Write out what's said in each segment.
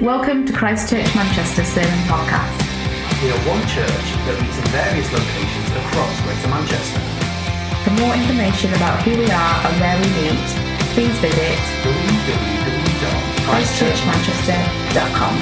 Welcome to Christ Church Manchester Sermon Podcast. We are one church that meets in various locations across Greater Manchester. For more information about who we are and where we meet, please visit christchurchmanchester.com.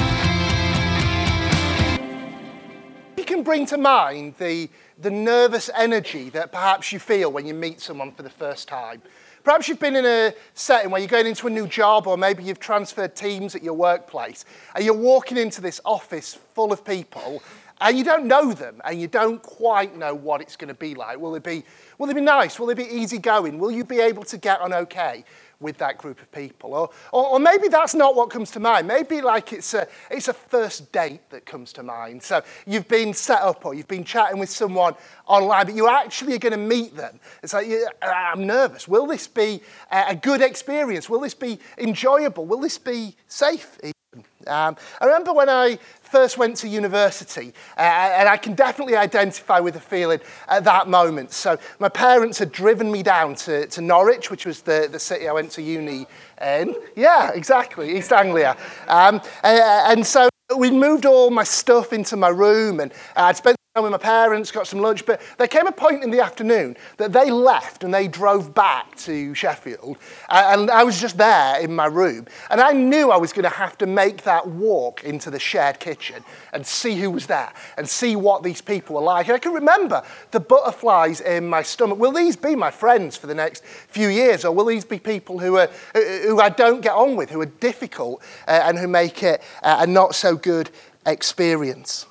You can bring to mind the, the nervous energy that perhaps you feel when you meet someone for the first time. Perhaps you've been in a setting where you're going into a new job, or maybe you've transferred teams at your workplace, and you're walking into this office full of people, and you don't know them, and you don't quite know what it's going to be like. Will it be, will it be nice? Will it be easygoing? Will you be able to get on okay? With that group of people. Or, or, or, maybe that's not what comes to mind. Maybe like it's a, it's a first date that comes to mind. So you've been set up or you've been chatting with someone online, but you actually are going to meet them. It's like, I'm nervous. Will this be a good experience? Will this be enjoyable? Will this be safe? Um, I remember when I first went to university, uh, and I can definitely identify with the feeling at that moment. So my parents had driven me down to, to Norwich, which was the, the city I went to uni in. Yeah, exactly, East Anglia. Um, uh, and so we moved all my stuff into my room, and I'd spent with my parents, got some lunch, but there came a point in the afternoon that they left and they drove back to Sheffield, and I was just there in my room. And I knew I was going to have to make that walk into the shared kitchen and see who was there and see what these people were like. And I can remember the butterflies in my stomach. Will these be my friends for the next few years, or will these be people who, are, who I don't get on with, who are difficult, uh, and who make it uh, a not so good experience?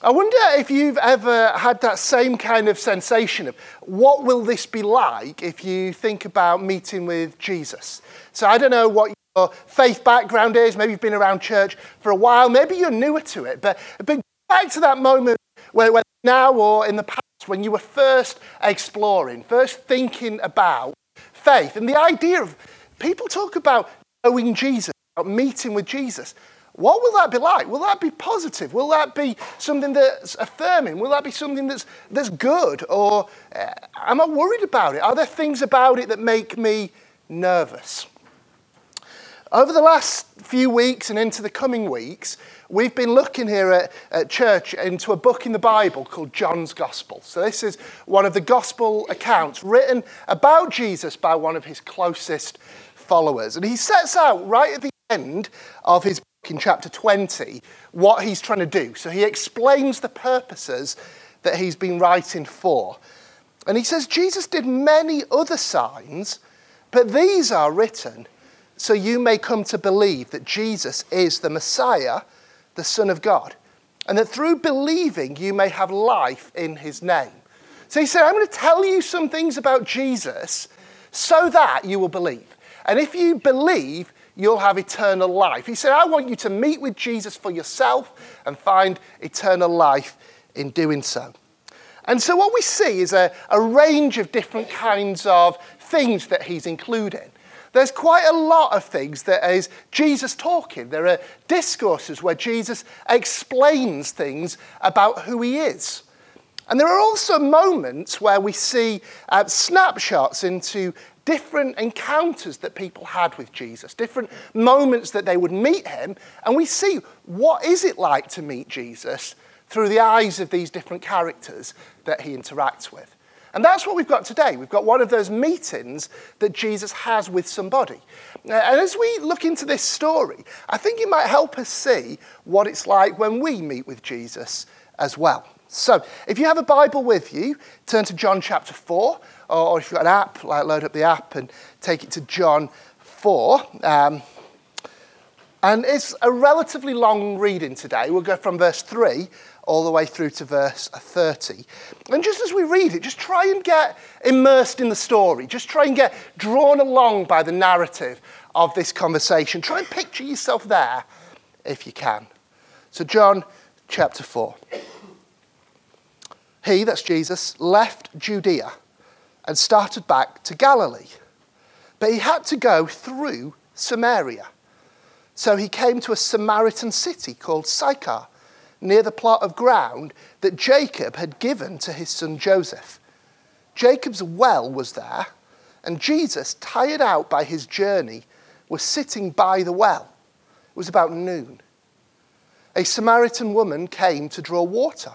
I wonder if you've ever had that same kind of sensation of what will this be like if you think about meeting with Jesus? So I don't know what your faith background is. Maybe you've been around church for a while. Maybe you're newer to it. But, but back to that moment where, where now or in the past when you were first exploring, first thinking about faith and the idea of people talk about knowing Jesus, about meeting with Jesus. What will that be like? Will that be positive? Will that be something that's affirming? Will that be something that's, that's good? Or uh, am I worried about it? Are there things about it that make me nervous? Over the last few weeks and into the coming weeks, we've been looking here at, at, church into a book in the Bible called John's Gospel. So, this is one of the gospel accounts written about Jesus by one of his closest followers. And he sets out right at the end of his in chapter 20 what he's trying to do. So he explains the purposes that he's been writing for. And he says, Jesus did many other signs, but these are written so you may come to believe that Jesus is the Messiah, the Son of God, and that through believing you may have life in his name. So he said, I'm going to tell you some things about Jesus so that you will believe. And if you believe, you'll have eternal life. He said, I want you to meet with Jesus for yourself and find eternal life in doing so. And so, what we see is a, a range of different kinds of things that he's including. There's quite a lot of things that is Jesus talking. There are discourses where Jesus explains things about who he is. And there are also moments where we see uh, snapshots into different encounters that people had with Jesus, different moments that they would meet him, and we see what is it like to meet Jesus through the eyes of these different characters that he interacts with. And that's what we've got today. We've got one of those meetings that Jesus has with somebody. Uh, and as we look into this story, I think it might help us see what it's like when we meet with Jesus as well. So, if you have a Bible with you, turn to John chapter 4, or if you've got an app, like load up the app and take it to John 4. Um, and it's a relatively long reading today. We'll go from verse 3 all the way through to verse 30. And just as we read it, just try and get immersed in the story. Just try and get drawn along by the narrative of this conversation. Try and picture yourself there if you can. So, John chapter 4. He, that's Jesus, left Judea and started back to Galilee. But he had to go through Samaria. So he came to a Samaritan city called Sychar, near the plot of ground that Jacob had given to his son Joseph. Jacob's well was there, and Jesus, tired out by his journey, was sitting by the well. It was about noon. A Samaritan woman came to draw water.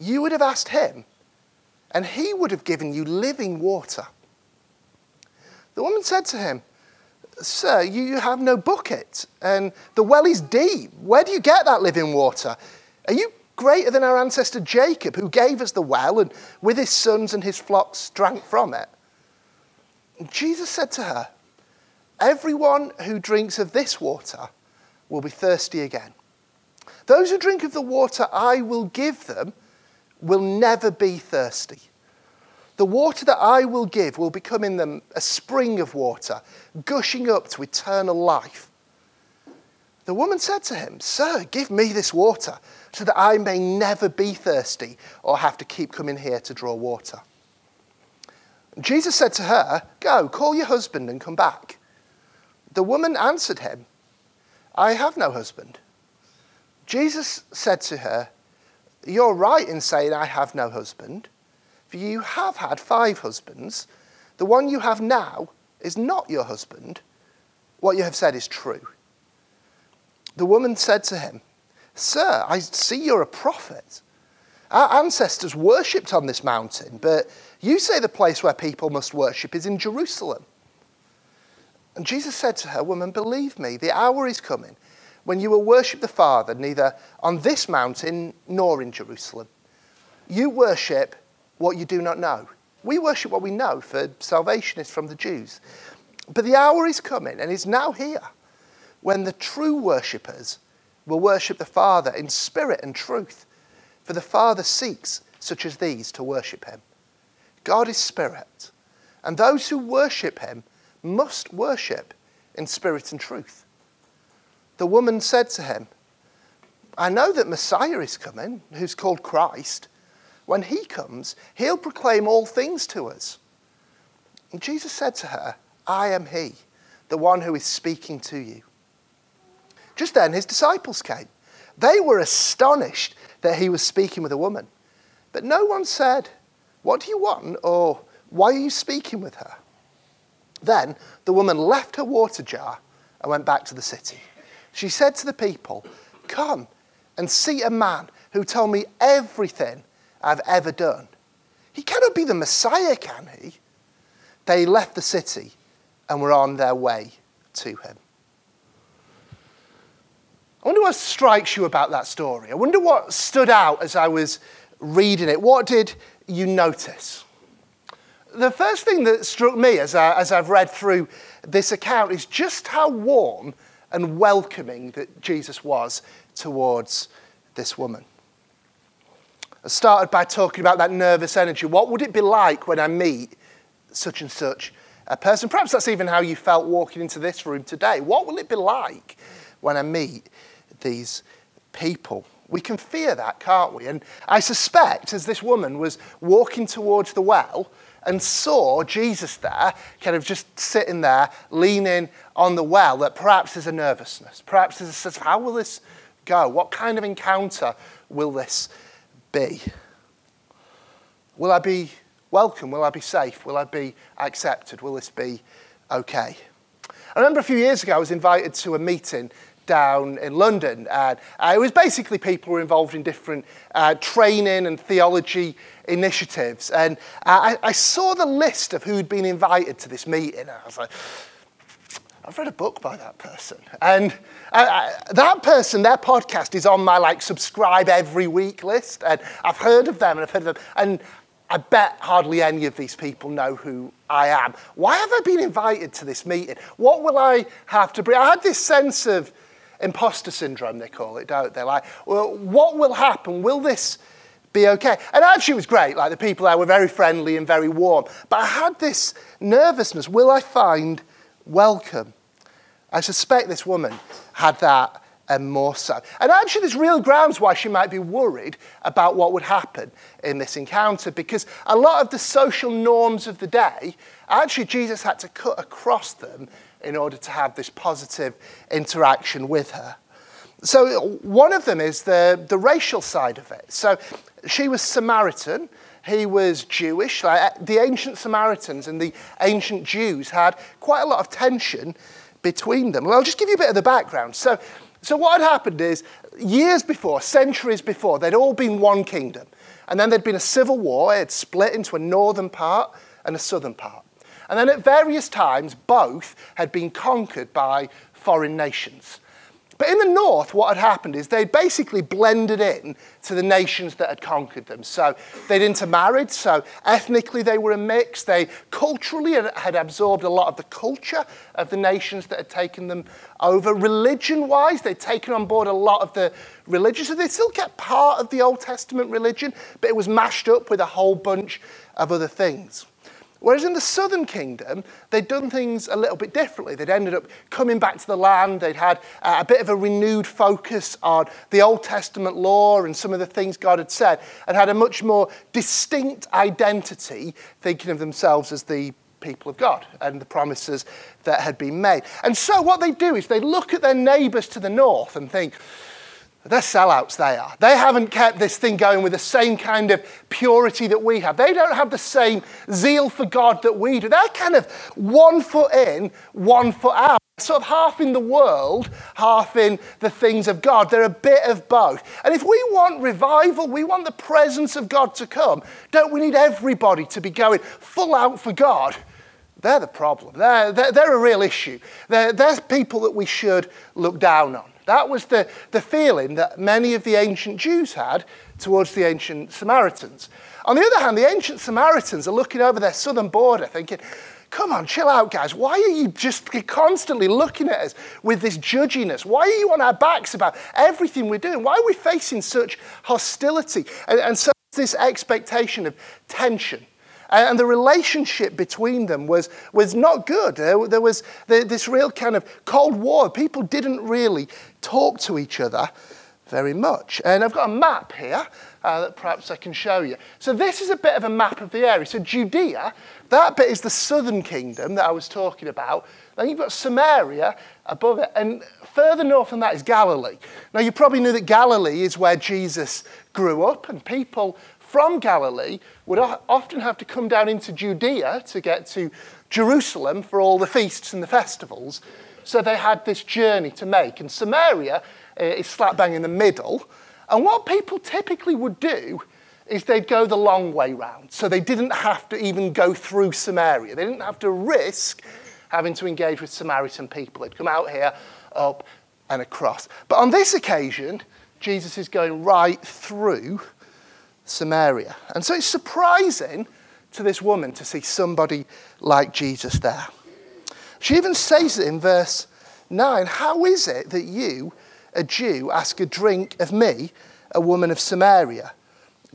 you would have asked him, and he would have given you living water. The woman said to him, Sir, you have no bucket, and the well is deep. Where do you get that living water? Are you greater than our ancestor Jacob, who gave us the well and with his sons and his flocks drank from it? And Jesus said to her, Everyone who drinks of this water will be thirsty again. Those who drink of the water I will give them will never be thirsty. The water that I will give will become in them a spring of water, gushing up to eternal life. The woman said to him, Sir, give me this water so that I may never be thirsty or have to keep coming here to draw water. Jesus said to her, Go, call your husband and come back. The woman answered him, I have no husband. Jesus said to her, You're right in saying, I have no husband, for you have had five husbands. The one you have now is not your husband. What you have said is true. The woman said to him, Sir, I see you're a prophet. Our ancestors worshipped on this mountain, but you say the place where people must worship is in Jerusalem. And Jesus said to her, Woman, believe me, the hour is coming when you will worship the Father neither on this mountain nor in Jerusalem. You worship what you do not know. We worship what we know, for salvation is from the Jews. But the hour is coming and is now here when the true worshippers will worship the Father in spirit and truth. For the Father seeks such as these to worship him. God is spirit, and those who worship him must worship in spirit and truth. The woman said to him, I know that Messiah is coming, who's called Christ. When he comes, he'll proclaim all things to us. And Jesus said to her, I am he, the one who is speaking to you. Just then, his disciples came. They were astonished that he was speaking with a woman. But no one said, What do you want? or Why are you speaking with her? Then the woman left her water jar and went back to the city. She said to the people, Come and see a man who told me everything I've ever done. He cannot be the Messiah, can he? They left the city and were on their way to him. I wonder what strikes you about that story. I wonder what stood out as I was reading it. What did you notice? The first thing that struck me as, I, as I've read through this account is just how warm and welcoming that Jesus was towards this woman. I started by talking about that nervous energy. What would it be like when I meet such and such a person? Perhaps that's even how you felt walking into this room today. What will it be like when I meet these people? We can fear that, can't we? And I suspect as this woman was walking towards the well, and saw Jesus there, kind of just sitting there, leaning on the well, that perhaps there's a nervousness. Perhaps there's a sense of how will this go? What kind of encounter will this be? Will I be welcome? Will I be safe? Will I be accepted? Will this be okay? I remember a few years ago I was invited to a meeting down in London. And uh, it was basically people who were involved in different uh, training and theology initiatives. And uh, I, I, saw the list of who'd been invited to this meeting. I was like, I've read a book by that person. And uh, uh, that person, their podcast is on my like subscribe every week list. And I've heard of them and I've heard of them. And I bet hardly any of these people know who I am. Why have I been invited to this meeting? What will I have to bring? I had this sense of, imposter syndrome, they call it, don't they? Like, well, what will happen? Will this be okay? And actually, it was great. Like, the people there were very friendly and very warm. But I had this nervousness will I find welcome? I suspect this woman had that and more so. And actually, there's real grounds why she might be worried about what would happen in this encounter because a lot of the social norms of the day, actually, Jesus had to cut across them in order to have this positive interaction with her. So, one of them is the, the racial side of it. So, she was Samaritan, he was Jewish. Like, uh, the ancient Samaritans and the ancient Jews had quite a lot of tension between them. Well, I'll just give you a bit of the background. So, so what had happened is, years before, centuries before, they'd all been one kingdom. And then there'd been a civil war, it split into a northern part and a southern part. And then at various times, both had been conquered by foreign nations. But in the north, what had happened is they basically blended in to the nations that had conquered them. So they'd intermarried, so ethnically they were a mix. They culturally had absorbed a lot of the culture of the nations that had taken them over. Religion wise, they'd taken on board a lot of the religion. So they still kept part of the Old Testament religion, but it was mashed up with a whole bunch of other things. Whereas in the southern kingdom, they'd done things a little bit differently. They'd ended up coming back to the land. They'd had uh, a bit of a renewed focus on the Old Testament law and some of the things God had said, and had a much more distinct identity, thinking of themselves as the people of God and the promises that had been made. And so what they do is they look at their neighbours to the north and think, they're sellouts, they are. They haven't kept this thing going with the same kind of purity that we have. They don't have the same zeal for God that we do. They're kind of one foot in, one foot out. Sort of half in the world, half in the things of God. They're a bit of both. And if we want revival, we want the presence of God to come, don't we need everybody to be going full out for God? They're the problem. They're, they're, they're a real issue. They're, they're people that we should look down on. That was the, the feeling that many of the ancient Jews had towards the ancient Samaritans. On the other hand, the ancient Samaritans are looking over their southern border thinking, come on, chill out, guys. Why are you just constantly looking at us with this judginess? Why are you on our backs about everything we're doing? Why are we facing such hostility and, and such this expectation of tension? And the relationship between them was, was not good. There was this real kind of Cold War. People didn't really talk to each other very much. And I've got a map here uh, that perhaps I can show you. So this is a bit of a map of the area. So Judea, that bit is the southern kingdom that I was talking about. Then you've got Samaria above it, and further north than that is Galilee. Now you probably knew that Galilee is where Jesus grew up, and people from Galilee would often have to come down into Judea to get to Jerusalem for all the feasts and the festivals. So they had this journey to make. And Samaria uh, is slap bang in the middle. And what people typically would do is they'd go the long way round. So they didn't have to even go through Samaria. They didn't have to risk having to engage with Samaritan people. They'd come out here, up, and across. But on this occasion, Jesus is going right through Samaria. And so it's surprising to this woman to see somebody like Jesus there. She even says it in verse 9 How is it that you, a Jew, ask a drink of me, a woman of Samaria?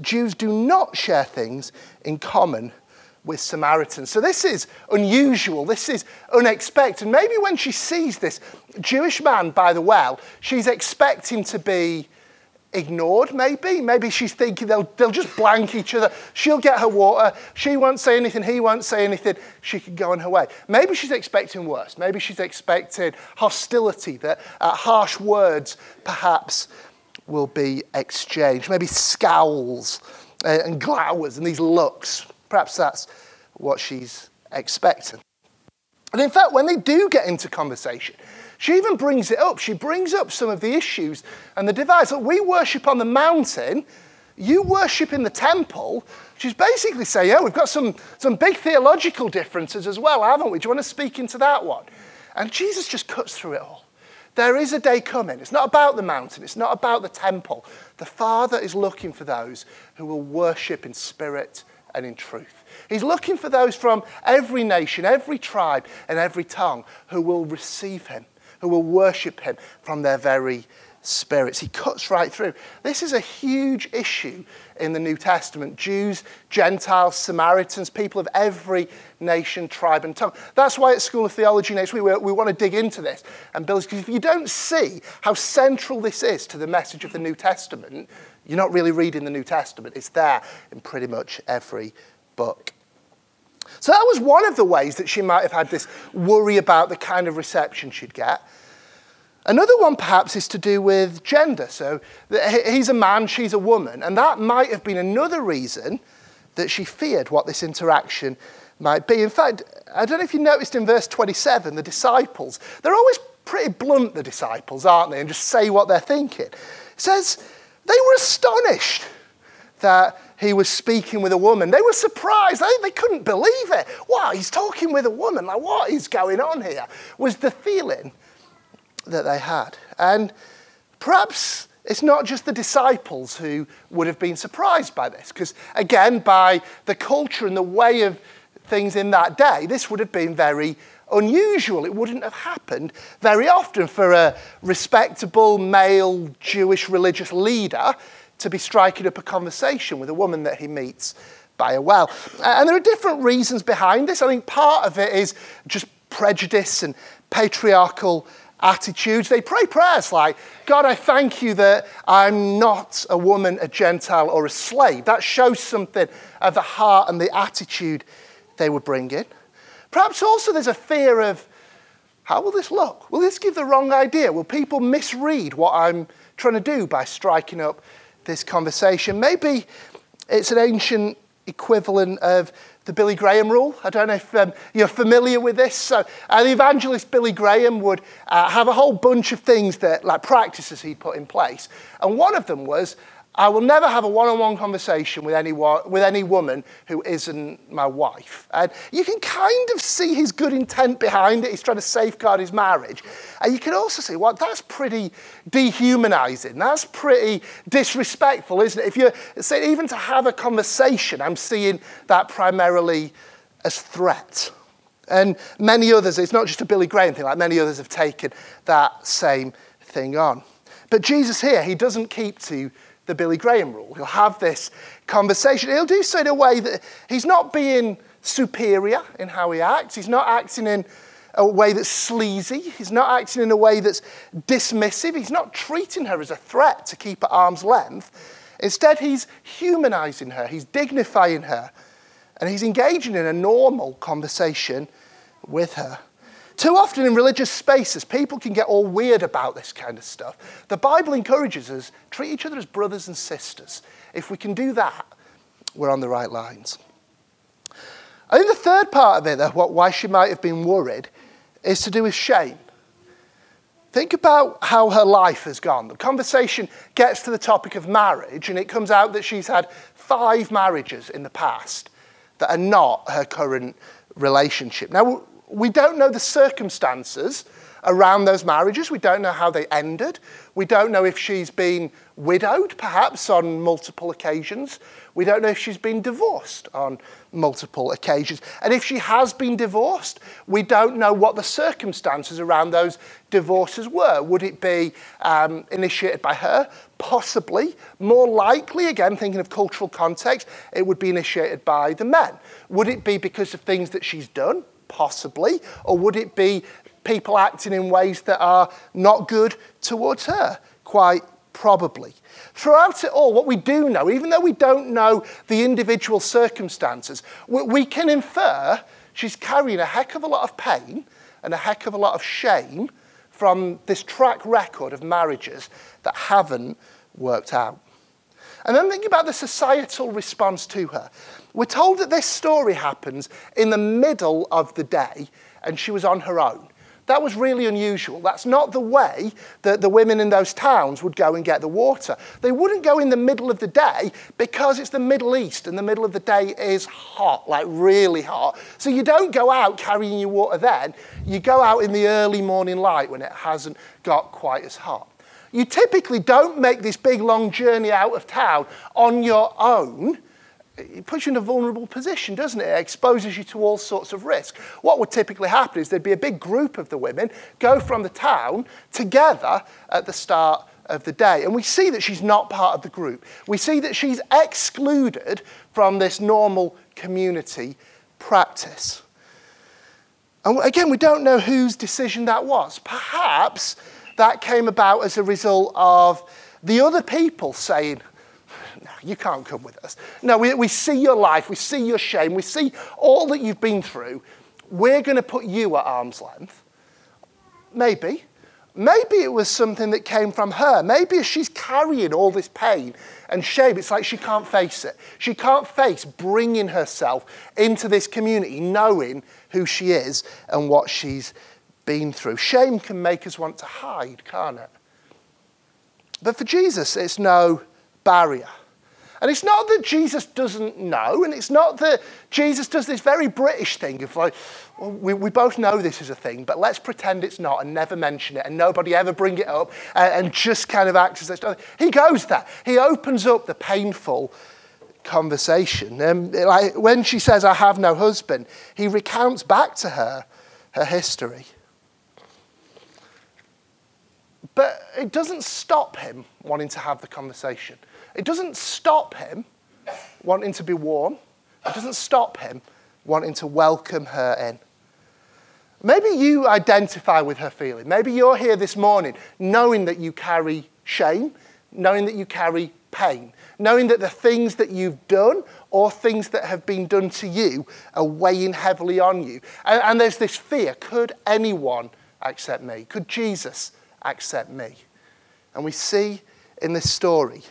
Jews do not share things in common with Samaritans. So this is unusual. This is unexpected. Maybe when she sees this Jewish man by the well, she's expecting to be ignored, maybe. Maybe she's thinking they'll, they'll just blank each other. She'll get her water. She won't say anything. He won't say anything. She can go on her way. Maybe she's expecting worse. Maybe she's expecting hostility, that uh, harsh words perhaps will be exchanged. Maybe scowls uh, and glowers and these looks. Perhaps that's what she's expecting. And in fact, when they do get into conversation, she even brings it up. She brings up some of the issues and the divides. Look, we worship on the mountain, you worship in the temple. She's basically saying, yeah, we've got some, some big theological differences as well, haven't we? Do you want to speak into that one? And Jesus just cuts through it all. There is a day coming. It's not about the mountain, it's not about the temple. The Father is looking for those who will worship in spirit and in truth. He's looking for those from every nation, every tribe, and every tongue who will receive him who will worship him from their very spirits. He cuts right through. This is a huge issue in the New Testament. Jews, Gentiles, Samaritans, people of every nation, tribe, and tongue. That's why at School of Theology next week we, we want to dig into this and build, because if you don't see how central this is to the message of the New Testament, you're not really reading the New Testament. It's there in pretty much every book. So that was one of the ways that she might have had this worry about the kind of reception she'd get. Another one, perhaps, is to do with gender. So he's a man, she's a woman. And that might have been another reason that she feared what this interaction might be. In fact, I don't know if you noticed in verse 27, the disciples, they're always pretty blunt, the disciples, aren't they? And just say what they're thinking. It says they were astonished that he was speaking with a woman. They were surprised. They, they couldn't believe it. Wow, he's talking with a woman. Like, what is going on here? Was the feeling that they had. And perhaps it's not just the disciples who would have been surprised by this, because again, by the culture and the way of things in that day, this would have been very unusual. It wouldn't have happened very often for a respectable male Jewish religious leader to be striking up a conversation with a woman that he meets by a well. And there are different reasons behind this. I think part of it is just prejudice and patriarchal attitudes. They pray prayers like, God, I thank you that I'm not a woman, a Gentile, or a slave. That shows something of the heart and the attitude they were bringing. Perhaps also there's a fear of, how will this look? Will this give the wrong idea? Will people misread what I'm trying to do by striking up this conversation? Maybe it's an ancient equivalent of the Billy Graham rule. I don't know if um, you're familiar with this. So, uh, the evangelist Billy Graham would uh, have a whole bunch of things that, like practices he put in place. And one of them was I will never have a one-on-one conversation with anyone, with any woman who isn't my wife. And you can kind of see his good intent behind it. He's trying to safeguard his marriage. And you can also see, well, that's pretty dehumanizing. That's pretty disrespectful, isn't it? If you're saying even to have a conversation, I'm seeing that primarily as threat. And many others, it's not just a Billy Graham thing, like many others have taken that same thing on. But Jesus here, he doesn't keep to the Billy Graham rule. He'll have this conversation. He'll do so in a way that he's not being superior in how he acts. He's not acting in a way that's sleazy. He's not acting in a way that's dismissive. He's not treating her as a threat to keep at arm's length. Instead, he's humanizing her, he's dignifying her, and he's engaging in a normal conversation with her. Too often in religious spaces, people can get all weird about this kind of stuff. The Bible encourages us to treat each other as brothers and sisters. If we can do that, we're on the right lines. I think the third part of it, though, what, why she might have been worried, is to do with shame. Think about how her life has gone. The conversation gets to the topic of marriage, and it comes out that she's had five marriages in the past that are not her current relationship. Now, we don't know the circumstances around those marriages. We don't know how they ended. We don't know if she's been widowed, perhaps, on multiple occasions. We don't know if she's been divorced on multiple occasions. And if she has been divorced, we don't know what the circumstances around those divorces were. Would it be um, initiated by her? Possibly. More likely, again, thinking of cultural context, it would be initiated by the men. Would it be because of things that she's done? Possibly. Or would it be people acting in ways that are not good towards her? Quite probably. Throughout it all, what we do know, even though we don't know the individual circumstances, we can infer she's carrying a heck of a lot of pain and a heck of a lot of shame from this track record of marriages that haven't worked out. And then think about the societal response to her. We're told that this story happens in the middle of the day and she was on her own. That was really unusual. That's not the way that the women in those towns would go and get the water. They wouldn't go in the middle of the day because it's the Middle East and the middle of the day is hot, like really hot. So you don't go out carrying your water then. You go out in the early morning light when it hasn't got quite as hot. You typically don't make this big long journey out of town on your own it puts you in a vulnerable position, doesn't it? It exposes you to all sorts of risk. What would typically happen is there'd be a big group of the women go from the town together at the start of the day. And we see that she's not part of the group. We see that she's excluded from this normal community practice. And again, we don't know whose decision that was. Perhaps that came about as a result of the other people saying, no, you can't come with us. No, we, we see your life, we see your shame, we see all that you've been through. We're going to put you at arm's length. Maybe. Maybe it was something that came from her. Maybe she's carrying all this pain and shame, it's like she can't face it. She can't face bringing herself into this community, knowing who she is and what she's been through. Shame can make us want to hide, can't it? But for Jesus, it's no barrier. And it's not that Jesus doesn't know, and it's not that Jesus does this very British thing of like, well, we, we both know this is a thing, but let's pretend it's not and never mention it and nobody ever bring it up and, and just kind of acts as though He goes there. He opens up the painful conversation. Um, like when she says, I have no husband, he recounts back to her her history. But it doesn't stop him wanting to have the conversation. It doesn't stop him wanting to be warm. It doesn't stop him wanting to welcome her in. Maybe you identify with her feeling. Maybe you're here this morning knowing that you carry shame, knowing that you carry pain, knowing that the things that you've done or things that have been done to you are weighing heavily on you. And, and there's this fear could anyone accept me? Could Jesus accept me? And we see in this story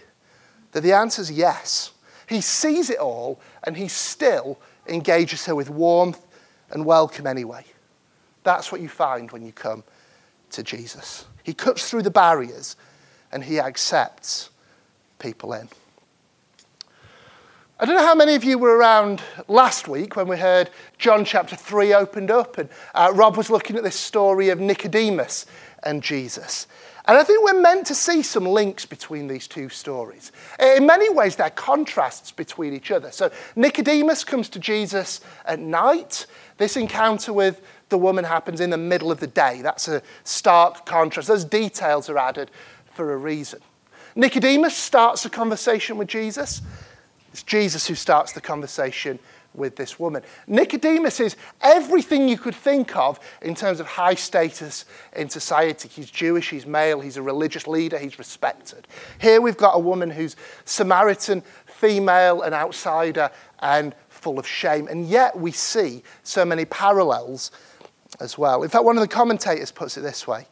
that the answer is yes. He sees it all and he still engages her with warmth and welcome anyway. That's what you find when you come to Jesus. He cuts through the barriers and he accepts people in. I don't know how many of you were around last week when we heard John chapter 3 opened up and uh, Rob was looking at this story of Nicodemus and Jesus. And I think we're meant to see some links between these two stories. Eh, in many ways, they're contrasts between each other. So Nicodemus comes to Jesus at night. This encounter with the woman happens in the middle of the day. That's a stark contrast. Those details are added for a reason. Nicodemus starts a conversation with Jesus. It's Jesus who starts the conversation with this woman. Nicodemus is everything you could think of in terms of high status in society. He's Jewish, he's male, he's a religious leader, he's respected. Here we've got a woman who's Samaritan, female, an outsider, and full of shame. And yet we see so many parallels as well. In fact, one of the commentators puts it this way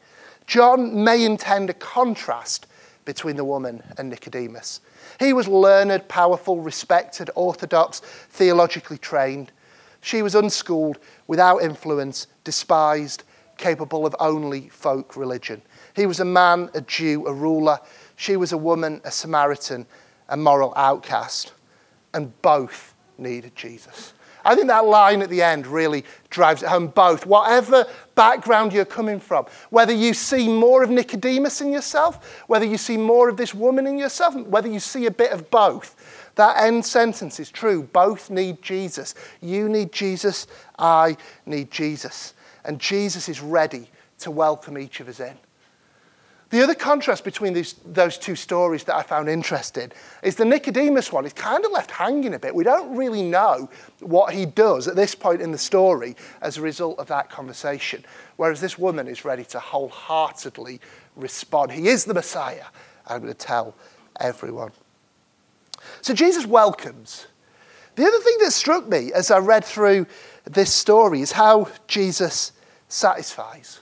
John may intend a contrast between the woman and Nicodemus. He was learned, powerful, respected, orthodox, theologically trained. She was unschooled, without influence, despised, capable of only folk religion. He was a man, a Jew, a ruler. She was a woman, a Samaritan, a moral outcast. And both needed Jesus. I think that line at the end really drives it home both. Whatever background you're coming from, whether you see more of Nicodemus in yourself, whether you see more of this woman in yourself, whether you see a bit of both, that end sentence is true. Both need Jesus. You need Jesus, I need Jesus. And Jesus is ready to welcome each of us in. The other contrast between these, those two stories that I found interesting is the Nicodemus one is kind of left hanging a bit. We don't really know what he does at this point in the story as a result of that conversation, whereas this woman is ready to wholeheartedly respond. He is the Messiah. I'm going to tell everyone. So Jesus welcomes. The other thing that struck me as I read through this story is how Jesus satisfies.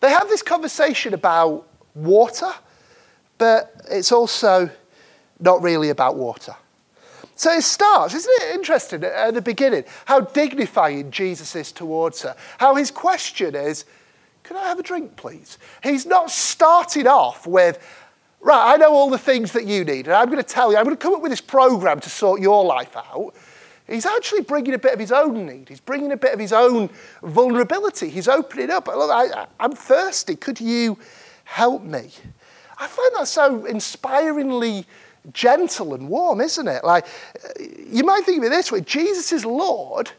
They have this conversation about water, but it's also not really about water. So it starts, isn't it interesting at the beginning, how dignifying Jesus is towards her? How his question is, Can I have a drink, please? He's not starting off with, Right, I know all the things that you need, and I'm going to tell you, I'm going to come up with this program to sort your life out. He's actually bringing a bit of his own need. He's bringing a bit of his own vulnerability. He's opening up. Look, I, I'm thirsty. Could you help me. I find that so inspiringly gentle and warm, isn't it? Like, eh, you might think of it this way Jesus is Lord,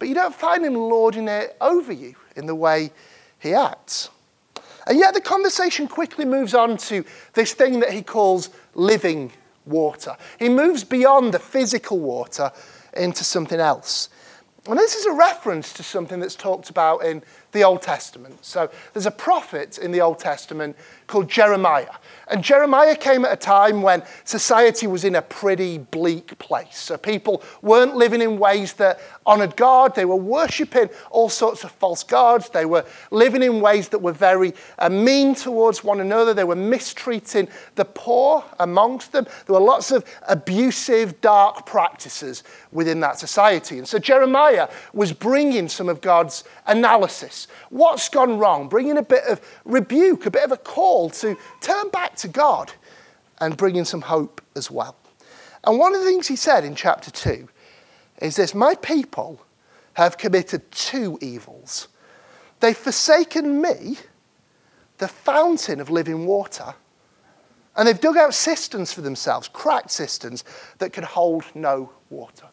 but you don't find him lording it over you in the way he acts. And yet the conversation quickly moves on to this thing that he calls living water. He moves beyond the physical water into something else. And this is a reference to something that's talked about in the Old Testament. So there's a prophet in the Old Testament called Jeremiah. And Jeremiah came at a time when society was in a pretty bleak place. So people weren't living in ways that honored God. They were worshipping all sorts of false gods. They were living in ways that were very uh, mean towards one another. They were mistreating the poor amongst them. There were lots of abusive, dark practices within that society. And so Jeremiah was bringing some of God's analysis. What's gone wrong? Bringing a bit of rebuke, a bit of a call to turn back to God and bringing some hope as well. And one of the things he said in chapter 2 is this My people have committed two evils. They've forsaken me, the fountain of living water, and they've dug out cisterns for themselves, cracked cisterns that can hold no water.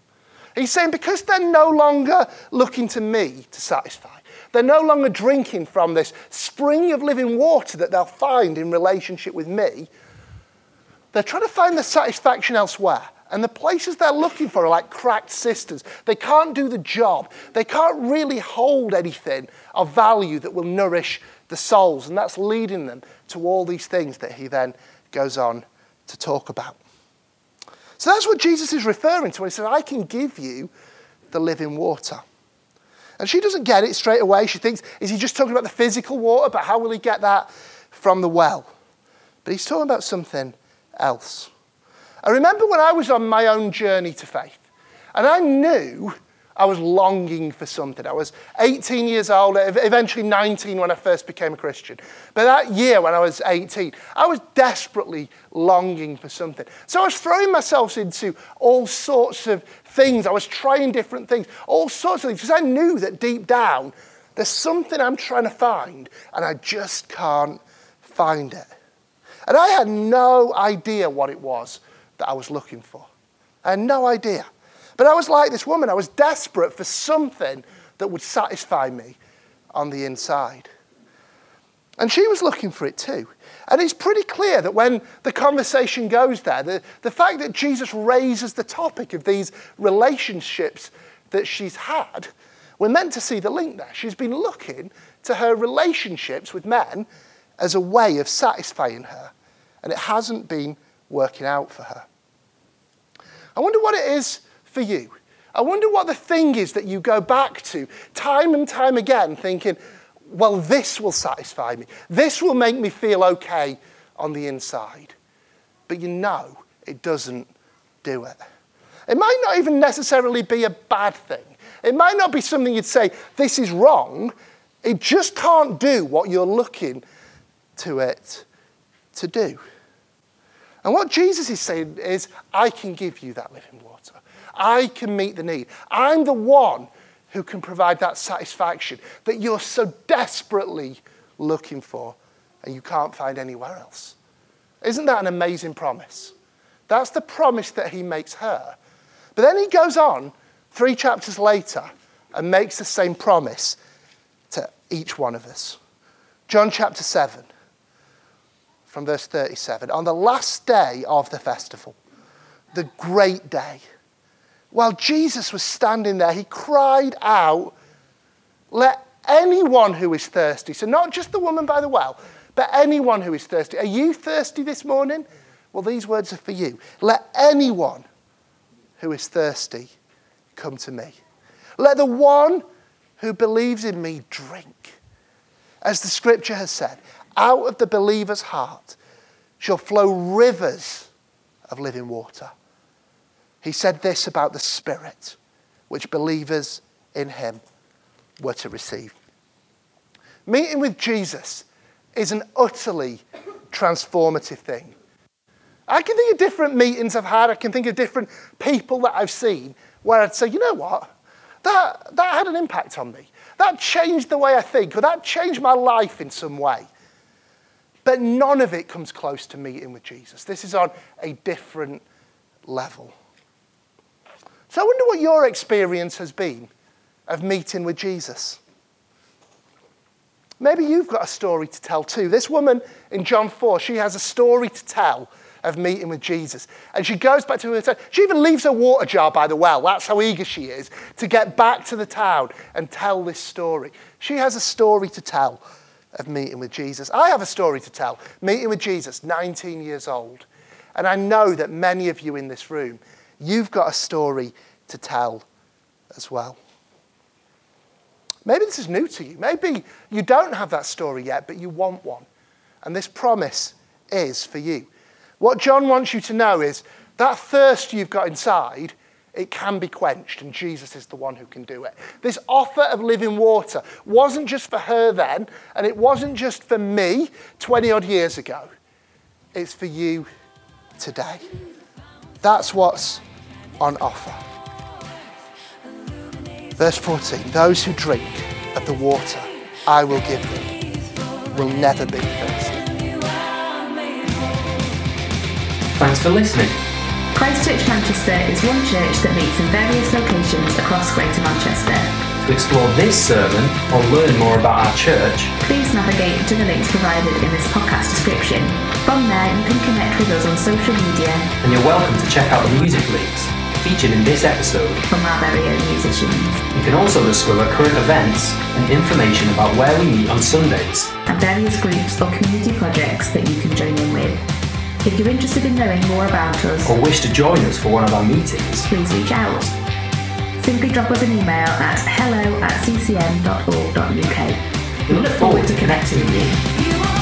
He's saying because they're no longer looking to me to satisfy, they're no longer drinking from this spring of living water that they'll find in relationship with me. They're trying to find the satisfaction elsewhere. And the places they're looking for are like cracked cisterns. They can't do the job. They can't really hold anything of value that will nourish the souls. And that's leading them to all these things that he then goes on to talk about. So that's what Jesus is referring to when he says, I can give you the living water. And she doesn't get it straight away. She thinks, is he just talking about the physical water? But how will he get that from the well? But he's talking about something else. I remember when I was on my own journey to faith, and I knew I was longing for something. I was 18 years old, eventually 19 when I first became a Christian. But that year when I was 18, I was desperately longing for something. So I was throwing myself into all sorts of things. I was trying different things, all sorts of things, because I knew that deep down, there's something I'm trying to find, and I just can't find it. And I had no idea what it was that I was looking for. I had no idea. But I was like this woman. I was desperate for something that would satisfy me on the inside. And she was looking for it too. And it's pretty clear that when the conversation goes there, the, the fact that Jesus raises the topic of these relationships that she's had, we're meant to see the link there. She's been looking to her relationships with men as a way of satisfying her, and it hasn't been working out for her. I wonder what it is for you. I wonder what the thing is that you go back to time and time again, thinking, well, this will satisfy me. This will make me feel okay on the inside. But you know it doesn't do it. It might not even necessarily be a bad thing. It might not be something you'd say, this is wrong. It just can't do what you're looking to it to do. And what Jesus is saying is, I can give you that living water. I can meet the need. I'm the one who can provide that satisfaction that you're so desperately looking for and you can't find anywhere else. Isn't that an amazing promise? That's the promise that he makes her. But then he goes on three chapters later and makes the same promise to each one of us. John chapter 7, from verse 37. On the last day of the festival, the great day, while Jesus was standing there, he cried out, Let anyone who is thirsty, so not just the woman by the well, but anyone who is thirsty. Are you thirsty this morning? Well, these words are for you. Let anyone who is thirsty come to me. Let the one who believes in me drink. As the scripture has said, out of the believer's heart shall flow rivers of living water. He said this about the Spirit, which believers in him were to receive. Meeting with Jesus is an utterly transformative thing. I can think of different meetings I've had, I can think of different people that I've seen where I'd say, you know what? That, that had an impact on me. That changed the way I think, or that changed my life in some way. But none of it comes close to meeting with Jesus. This is on a different level. So I wonder what your experience has been of meeting with Jesus. Maybe you've got a story to tell too. This woman in John 4, she has a story to tell of meeting with Jesus. And she goes back to her town. She even leaves her water jar by the well. That's how eager she is to get back to the town and tell this story. She has a story to tell of meeting with Jesus. I have a story to tell. Meeting with Jesus, 19 years old. And I know that many of you in this room, you've got a story to tell as well. Maybe this is new to you. Maybe you don't have that story yet, but you want one. And this promise is for you. What John wants you to know is that thirst you've got inside, it can be quenched, and Jesus is the one who can do it. This offer of living water wasn't just for her then, and it wasn't just for me 20 odd years ago. It's for you today. That's what's on offer. Verse 14 Those who drink of the water I will give them will never be thirsty. Thanks for listening. Christ Church Manchester is one church that meets in various locations across Greater Manchester. To explore this sermon or learn more about our church, Please navigate to the links provided in this podcast description. From there, you can connect with us on social media and you're welcome to check out the music links featured in this episode. from our very own musicians You can also discover current events and information about where we meet on Sundays. and various groups or community projects that you can join in with. If you're interested in knowing more about us, Or wish to join us for one of our meetings, please reach out. Simply drop us an email at hello at ccm.org.uk. We look forward to connecting with you.